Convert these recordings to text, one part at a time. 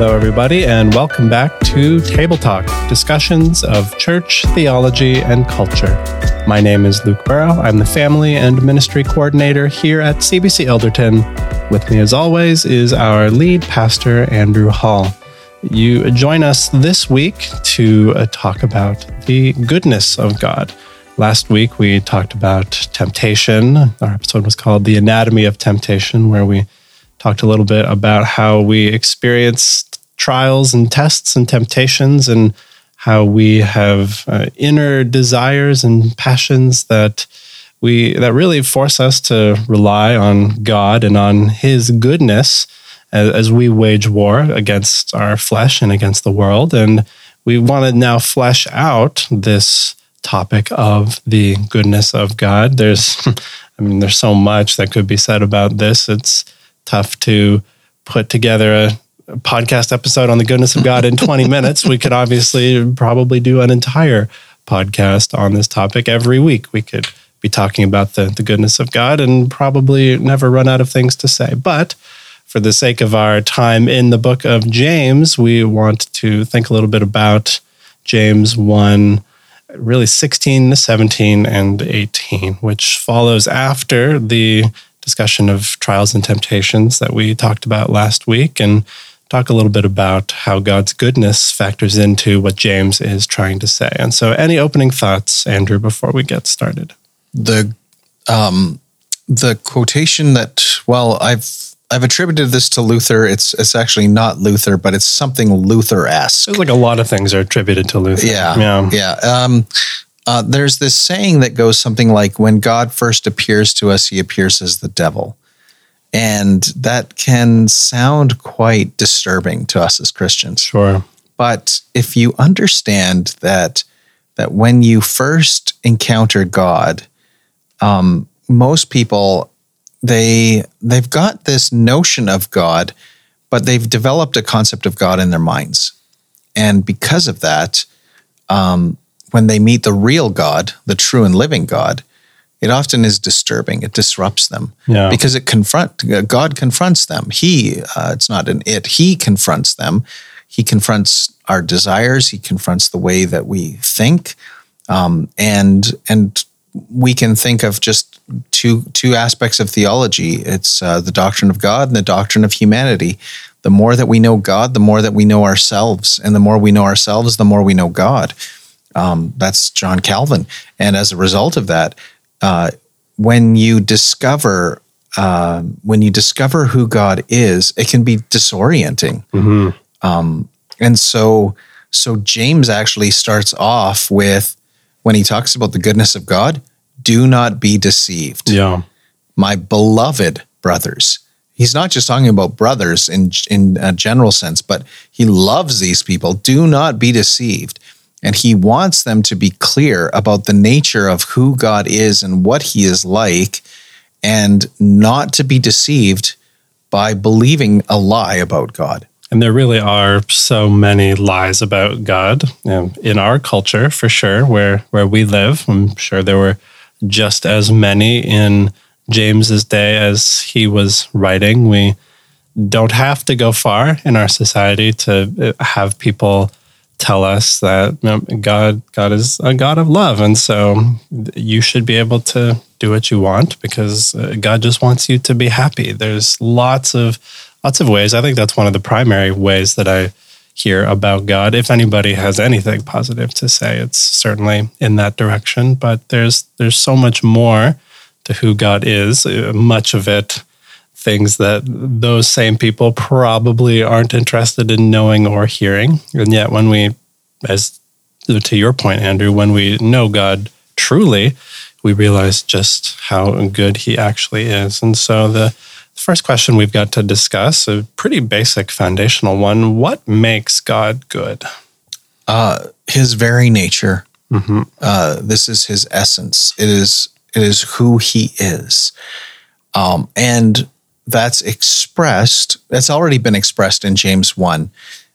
Hello, everybody, and welcome back to Table Talk discussions of church, theology, and culture. My name is Luke Burrow. I'm the family and ministry coordinator here at CBC Ilderton. With me, as always, is our lead pastor, Andrew Hall. You join us this week to uh, talk about the goodness of God. Last week, we talked about temptation. Our episode was called The Anatomy of Temptation, where we talked a little bit about how we experience trials and tests and temptations and how we have uh, inner desires and passions that we that really force us to rely on God and on his goodness as, as we wage war against our flesh and against the world. And we want to now flesh out this topic of the goodness of God. There's I mean there's so much that could be said about this. It's tough to put together a, a podcast episode on the goodness of God in 20 minutes. We could obviously probably do an entire podcast on this topic every week. We could be talking about the, the goodness of God and probably never run out of things to say. But for the sake of our time in the book of James, we want to think a little bit about James 1, really 16 to 17 and 18, which follows after the discussion of trials and temptations that we talked about last week and talk a little bit about how God's goodness factors into what James is trying to say. And so, any opening thoughts, Andrew, before we get started? The um, the quotation that well, I've I've attributed this to Luther. It's it's actually not Luther, but it's something Luther esque. It's like a lot of things are attributed to Luther. Yeah, yeah. yeah. Um, uh, there's this saying that goes something like, when God first appears to us, he appears as the devil. And that can sound quite disturbing to us as Christians. Sure. But if you understand that, that when you first encounter God, um, most people they they've got this notion of God, but they've developed a concept of God in their minds, and because of that, um, when they meet the real God, the true and living God, it often is disturbing. It disrupts them yeah. because it confront God confronts them. He, uh, it's not an it. He confronts them. He confronts our desires. He confronts the way that we think, um, and and we can think of just two two aspects of theology. It's uh, the doctrine of God and the doctrine of humanity. The more that we know God, the more that we know ourselves, and the more we know ourselves, the more we know God. Um, that's John Calvin. And as a result of that, uh, when you discover uh, when you discover who God is, it can be disorienting. Mm-hmm. Um, and so, so James actually starts off with when he talks about the goodness of God, do not be deceived. Yeah, my beloved brothers. He's not just talking about brothers in in a general sense, but he loves these people. Do not be deceived. And he wants them to be clear about the nature of who God is and what he is like, and not to be deceived by believing a lie about God. And there really are so many lies about God know, in our culture, for sure, where, where we live. I'm sure there were just as many in James's day as he was writing. We don't have to go far in our society to uh, have people tell us that you know, God God is a God of love, and so you should be able to do what you want because uh, God just wants you to be happy. There's lots of lots of ways. I think that's one of the primary ways that I hear about God. If anybody has anything positive to say, it's certainly in that direction. But there's there's so much more to who God is. Uh, much of it things that those same people probably aren't interested in knowing or hearing. And yet, when we, as to your point, Andrew, when we know God truly, we realize just how good He actually is. And so, the first question we've got to discuss, a pretty basic foundational one what makes God good? Uh, his very nature. Mm-hmm. Uh, this is his essence. It is it is who he is. Um, and that's expressed, that's already been expressed in James 1.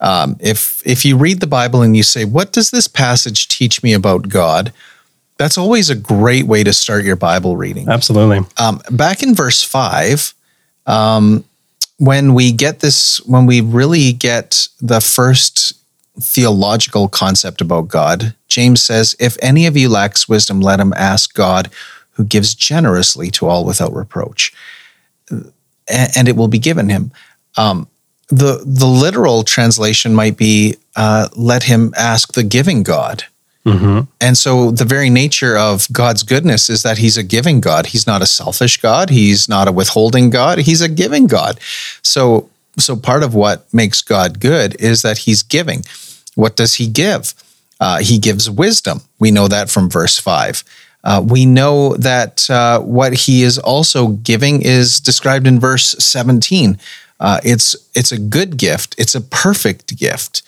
Um, if if you read the Bible and you say, "What does this passage teach me about God?" That's always a great way to start your Bible reading. Absolutely. Um, back in verse five, um, when we get this, when we really get the first theological concept about God, James says, If any of you lacks wisdom, let him ask God, who gives generously to all without reproach, and it will be given him. Um, the the literal translation might be uh, let him ask the giving God. Mm-hmm. And so the very nature of God's goodness is that he's a giving God. He's not a selfish God. He's not a withholding God. He's a giving God. So so part of what makes God good is that he's giving. What does he give? Uh, he gives wisdom. We know that from verse five. Uh, we know that uh, what he is also giving is described in verse 17. Uh, it's it's a good gift. It's a perfect gift,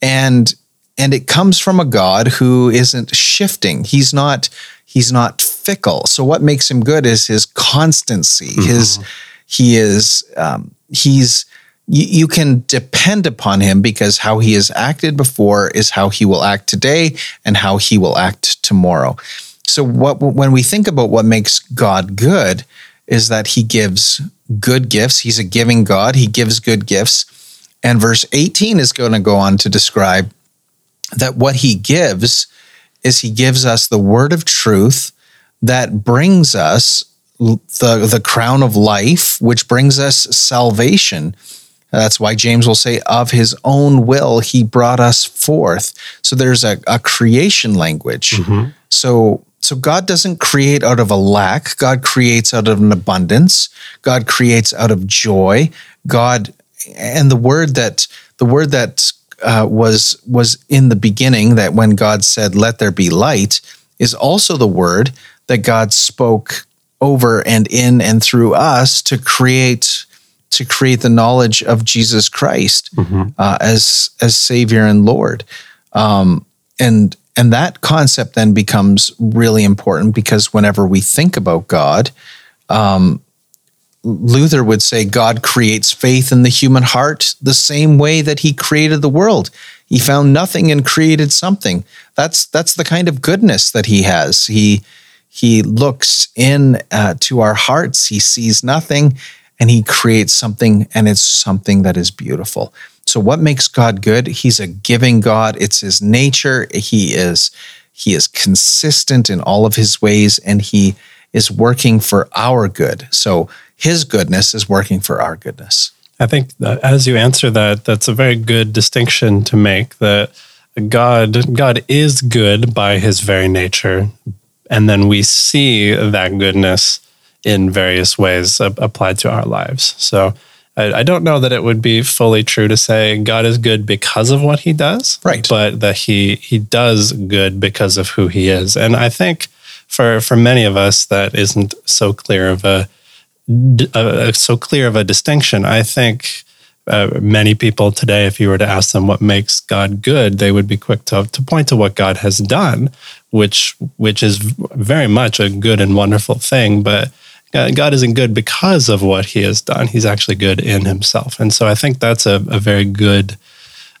and and it comes from a God who isn't shifting. He's not he's not fickle. So what makes him good is his constancy. Mm-hmm. His he is um, he's you, you can depend upon him because how he has acted before is how he will act today and how he will act tomorrow. So what when we think about what makes God good is that he gives good gifts. He's a giving God. He gives good gifts. And verse 18 is going to go on to describe that what he gives is he gives us the word of truth that brings us the, the crown of life, which brings us salvation. That's why James will say, of his own will, he brought us forth. So there's a, a creation language. Mm-hmm. So so God doesn't create out of a lack. God creates out of an abundance. God creates out of joy. God and the word that the word that uh, was was in the beginning that when God said let there be light is also the word that God spoke over and in and through us to create to create the knowledge of Jesus Christ mm-hmm. uh, as as Savior and Lord. Um, and and that concept then becomes really important because whenever we think about God, um, Luther would say God creates faith in the human heart the same way that he created the world. He found nothing and created something. That's that's the kind of goodness that he has. He he looks in uh, to our hearts. He sees nothing, and he creates something, and it's something that is beautiful. So what makes God good? He's a giving God. It's his nature. He is he is consistent in all of his ways and he is working for our good. So his goodness is working for our goodness. I think as you answer that, that's a very good distinction to make that God God is good by his very nature and then we see that goodness in various ways applied to our lives. So I, I, don't know that it would be fully true to say God is good because of what he does, right? But that he he does good because of who he is, and I think for for many of us that isn't so clear of a, a so clear of a distinction. I think. Uh, many people today, if you were to ask them what makes God good, they would be quick to, to point to what God has done, which which is very much a good and wonderful thing. But Uh, God isn't good because of what he has done. He's actually good in himself. And so I think that's a, a very good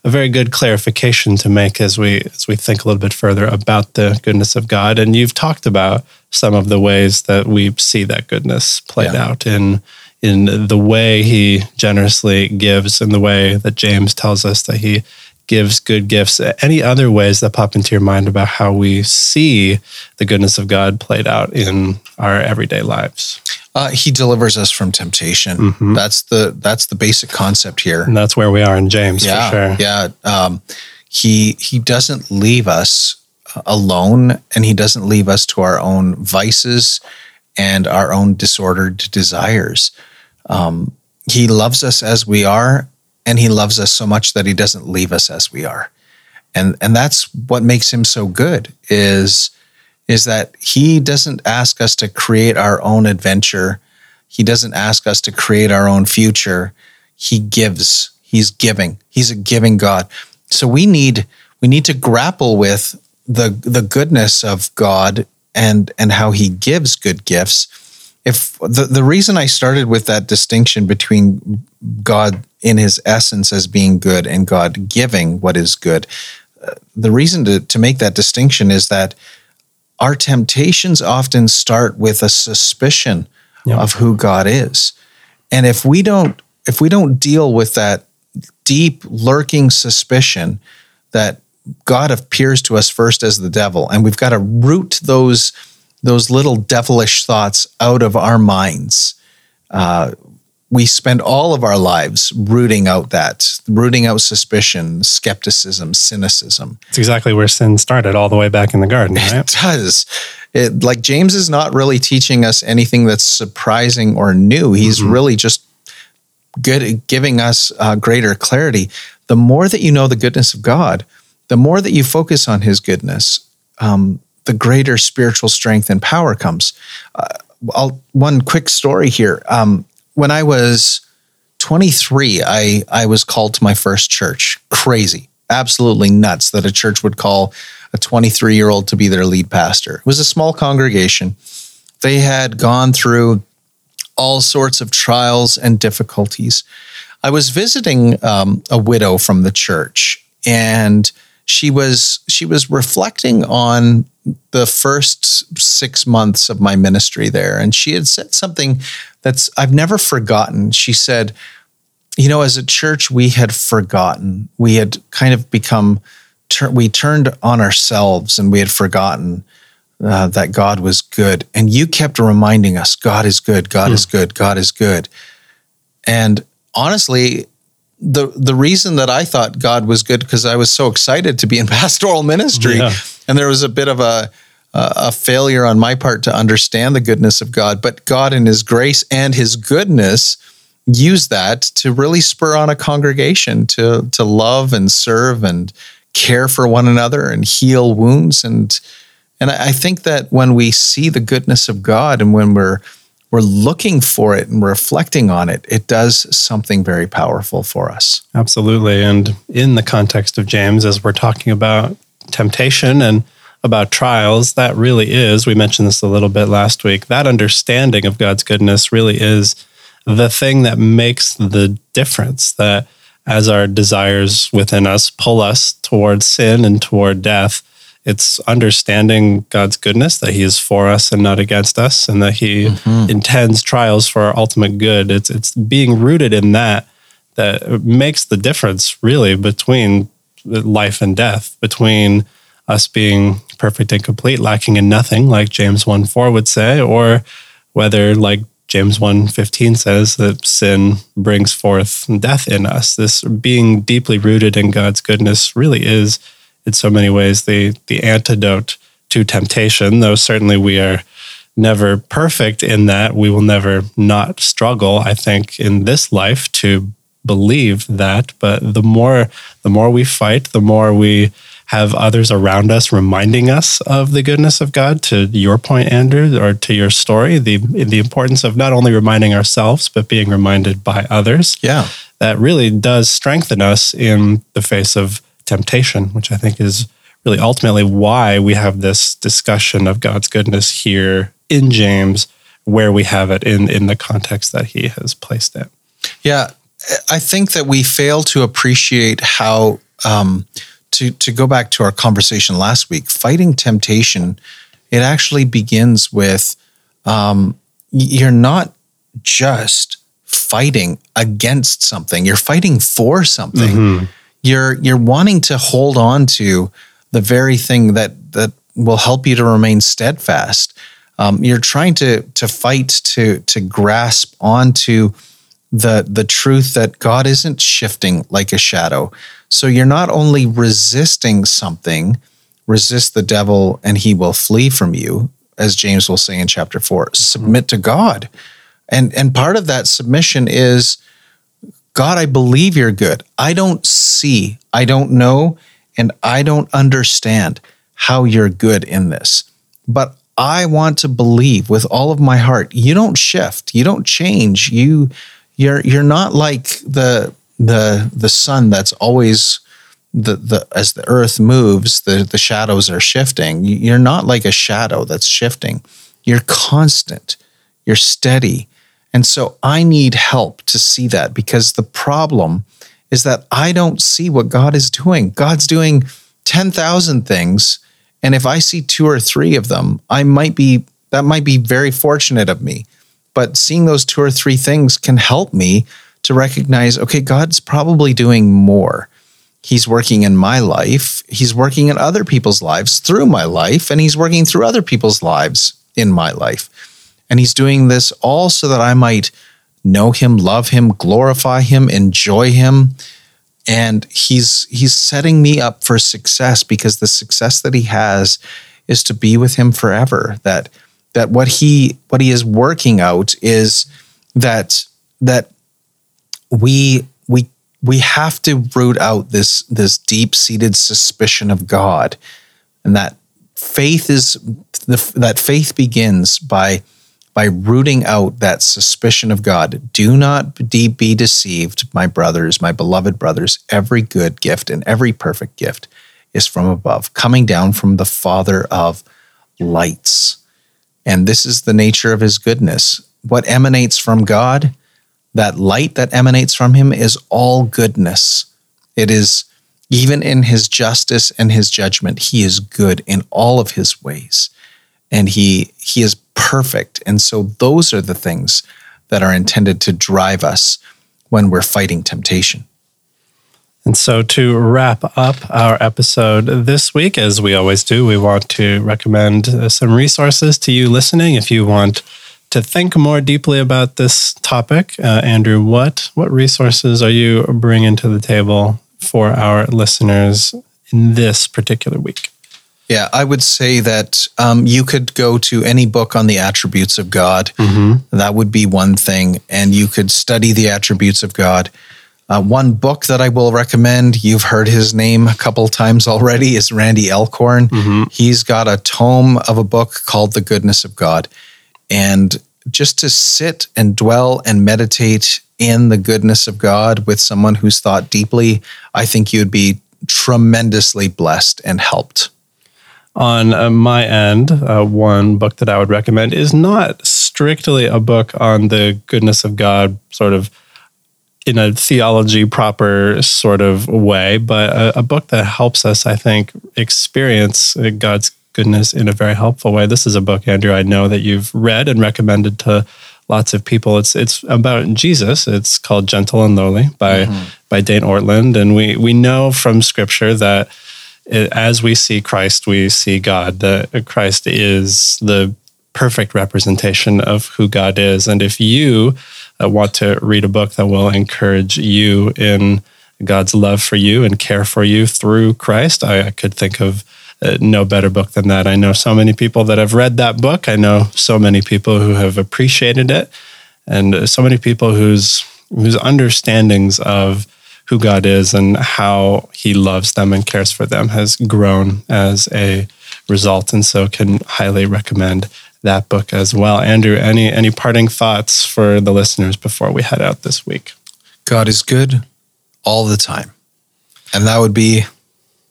a very good clarification to make as we as we think a little bit further about the goodness of God. And you've talked about some of the ways that we see that goodness played yeah. out in in the way he generously gives, in the way that James tells us that he gives good gifts. Any other ways that pop into your mind about how we see the goodness of God played out in our everyday lives? Uh, he delivers us from temptation. Mm-hmm. That's the that's the basic concept here, and that's where we are in James. Yeah, sure. yeah. Um, he he doesn't leave us alone, and he doesn't leave us to our own vices and our own disordered desires. Um, he loves us as we are, and he loves us so much that he doesn't leave us as we are and and that's what makes him so good is is that he doesn't ask us to create our own adventure. He doesn't ask us to create our own future. He gives. He's giving. He's a giving god. So we need we need to grapple with the the goodness of god and and how he gives good gifts. If the, the reason I started with that distinction between God in his essence as being good and God giving what is good, uh, the reason to, to make that distinction is that our temptations often start with a suspicion of who God is. And if we don't if we don't deal with that deep lurking suspicion that God appears to us first as the devil, and we've got to root those those little devilish thoughts out of our minds. Uh, we spend all of our lives rooting out that, rooting out suspicion, skepticism, cynicism. It's exactly where sin started, all the way back in the garden. Right? It does. It, like James is not really teaching us anything that's surprising or new. He's mm-hmm. really just good giving us uh, greater clarity. The more that you know the goodness of God, the more that you focus on His goodness, um, the greater spiritual strength and power comes. Uh, one quick story here. Um, when I was 23, I, I was called to my first church. Crazy, absolutely nuts that a church would call a 23 year old to be their lead pastor. It was a small congregation. They had gone through all sorts of trials and difficulties. I was visiting um, a widow from the church, and she was she was reflecting on the first six months of my ministry there, and she had said something that's I've never forgotten. She said, "You know, as a church, we had forgotten. We had kind of become we turned on ourselves, and we had forgotten." Uh, that God was good. And you kept reminding us, God is good, God mm. is good, God is good. And honestly, the the reason that I thought God was good because I was so excited to be in pastoral ministry, yeah. and there was a bit of a a failure on my part to understand the goodness of God. But God, in His grace and His goodness, used that to really spur on a congregation to to love and serve and care for one another and heal wounds and and I think that when we see the goodness of God and when we're we're looking for it and reflecting on it, it does something very powerful for us. Absolutely. And in the context of James, as we're talking about temptation and about trials, that really is, we mentioned this a little bit last week, that understanding of God's goodness really is the thing that makes the difference. That as our desires within us pull us towards sin and toward death, it's understanding God's goodness, that He is for us and not against us, and that He mm-hmm. intends trials for our ultimate good. It's it's being rooted in that that makes the difference really between life and death, between us being perfect and complete, lacking in nothing, like James 1 4 would say, or whether, like James 1:15 says that sin brings forth death in us. This being deeply rooted in God's goodness really is in so many ways the the antidote to temptation, though certainly we are never perfect in that we will never not struggle, I think, in this life to believe that. But the more the more we fight, the more we have others around us reminding us of the goodness of God. To your point, Andrew, or to your story, the the importance of not only reminding ourselves but being reminded by others. Yeah, that really does strengthen us in the face of temptation, which I think is really ultimately why we have this discussion of God's goodness here in James, where we have it in, in the context that he has placed it. Yeah, I think that we fail to appreciate how, um, to, to go back to our conversation last week, fighting temptation, it actually begins with um, you're not just fighting against something, you're fighting for something. Mm-hmm you're you're wanting to hold on to the very thing that that will help you to remain steadfast. Um, you're trying to to fight to to grasp onto the the truth that God isn't shifting like a shadow. So you're not only resisting something, resist the devil and he will flee from you, as James will say in chapter 4. Submit to God. And and part of that submission is God, I believe you're good. I don't see, I don't know, and I don't understand how you're good in this. But I want to believe with all of my heart. You don't shift, you don't change. You you're you're not like the the the sun that's always the the as the earth moves, the the shadows are shifting. You're not like a shadow that's shifting. You're constant. You're steady. And so I need help to see that because the problem is that I don't see what God is doing. God's doing 10,000 things. And if I see two or three of them, I might be, that might be very fortunate of me. But seeing those two or three things can help me to recognize, okay, God's probably doing more. He's working in my life. He's working in other people's lives through my life, and he's working through other people's lives in my life. And he's doing this all so that I might know him, love him, glorify him, enjoy him. And he's he's setting me up for success because the success that he has is to be with him forever. That that what he what he is working out is that that we we we have to root out this this deep seated suspicion of God, and that faith is the, that faith begins by by rooting out that suspicion of God. Do not be, deceived, my brothers, my beloved brothers. Every good gift and every perfect gift is from above, coming down from the Father of lights. And this is the nature of his goodness. What emanates from God, that light that emanates from him, is all goodness. It is even in his justice and his judgment, he is good in all of his ways. And he he is perfect. And so those are the things that are intended to drive us when we're fighting temptation. And so, to wrap up our episode this week, as we always do, we want to recommend uh, some resources to you listening. If you want to think more deeply about this topic, uh, Andrew, what what resources are you bringing to the table for our listeners in this particular week? Yeah, I would say that um, you could go to any book on the attributes of God. Mm-hmm. That would be one thing, and you could study the attributes of God. Uh, one book that I will recommend, you've heard his name a couple times already, is Randy Alcorn. Mm-hmm. He's got a tome of a book called The Goodness of God. And just to sit and dwell and meditate in the goodness of God with someone who's thought deeply, I think you'd be tremendously blessed and helped. On uh, my end, uh, one book that I would recommend is not strictly a book on the goodness of God, sort of in a theology proper sort of way, but a, a, book that helps us, I think, experience God's goodness in a very helpful way. This is a book, Andrew, I know that you've read and recommended to lots of people. It's it's about Jesus. It's called Gentle and Lowly by mm-hmm. by Dane Ortlund, and we we know from Scripture that as we see Christ, we see God. That Christ is the perfect representation of who God is, and if you uh, want to read a book that will encourage you in God's love for you and care for you through Christ, I, I could think of uh, no better book than that. I know so many people that have read that book. I know so many people who have appreciated it, and so many people whose whose understandings of who God is and how He loves them and cares for them has grown as a result. And so, can highly recommend that book as well. Andrew, any any parting thoughts for the listeners before we head out this week? God is good all the time. And that would be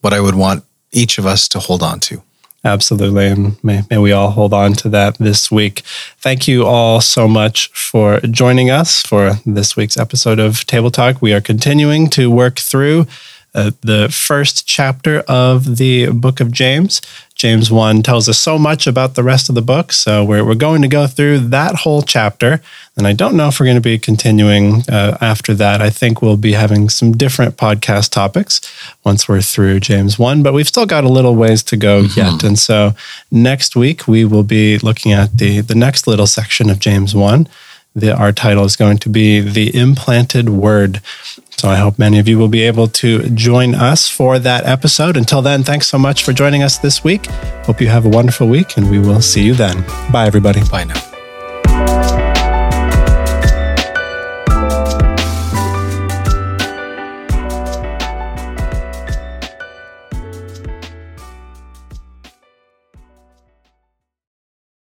what I would want each of us to hold on to. Absolutely. And may, may we all hold on to that this week. Thank you all so much for joining us for this week's episode of Table Talk. We are continuing to work through uh, the first chapter of the book of James. James 1 tells us so much about the rest of the book. So we're, we're going to go through that whole chapter. And I don't know if we're going to be continuing uh, after that. I think we'll be having some different podcast topics once we're through James 1, but we've still got a little ways to go mm-hmm. yet. And so next week, we will be looking at the, the next little section of James 1. The, our title is going to be The Implanted Word. So I hope many of you will be able to join us for that episode. Until then, thanks so much for joining us this week. Hope you have a wonderful week, and we will see you then. Bye, everybody. Bye now.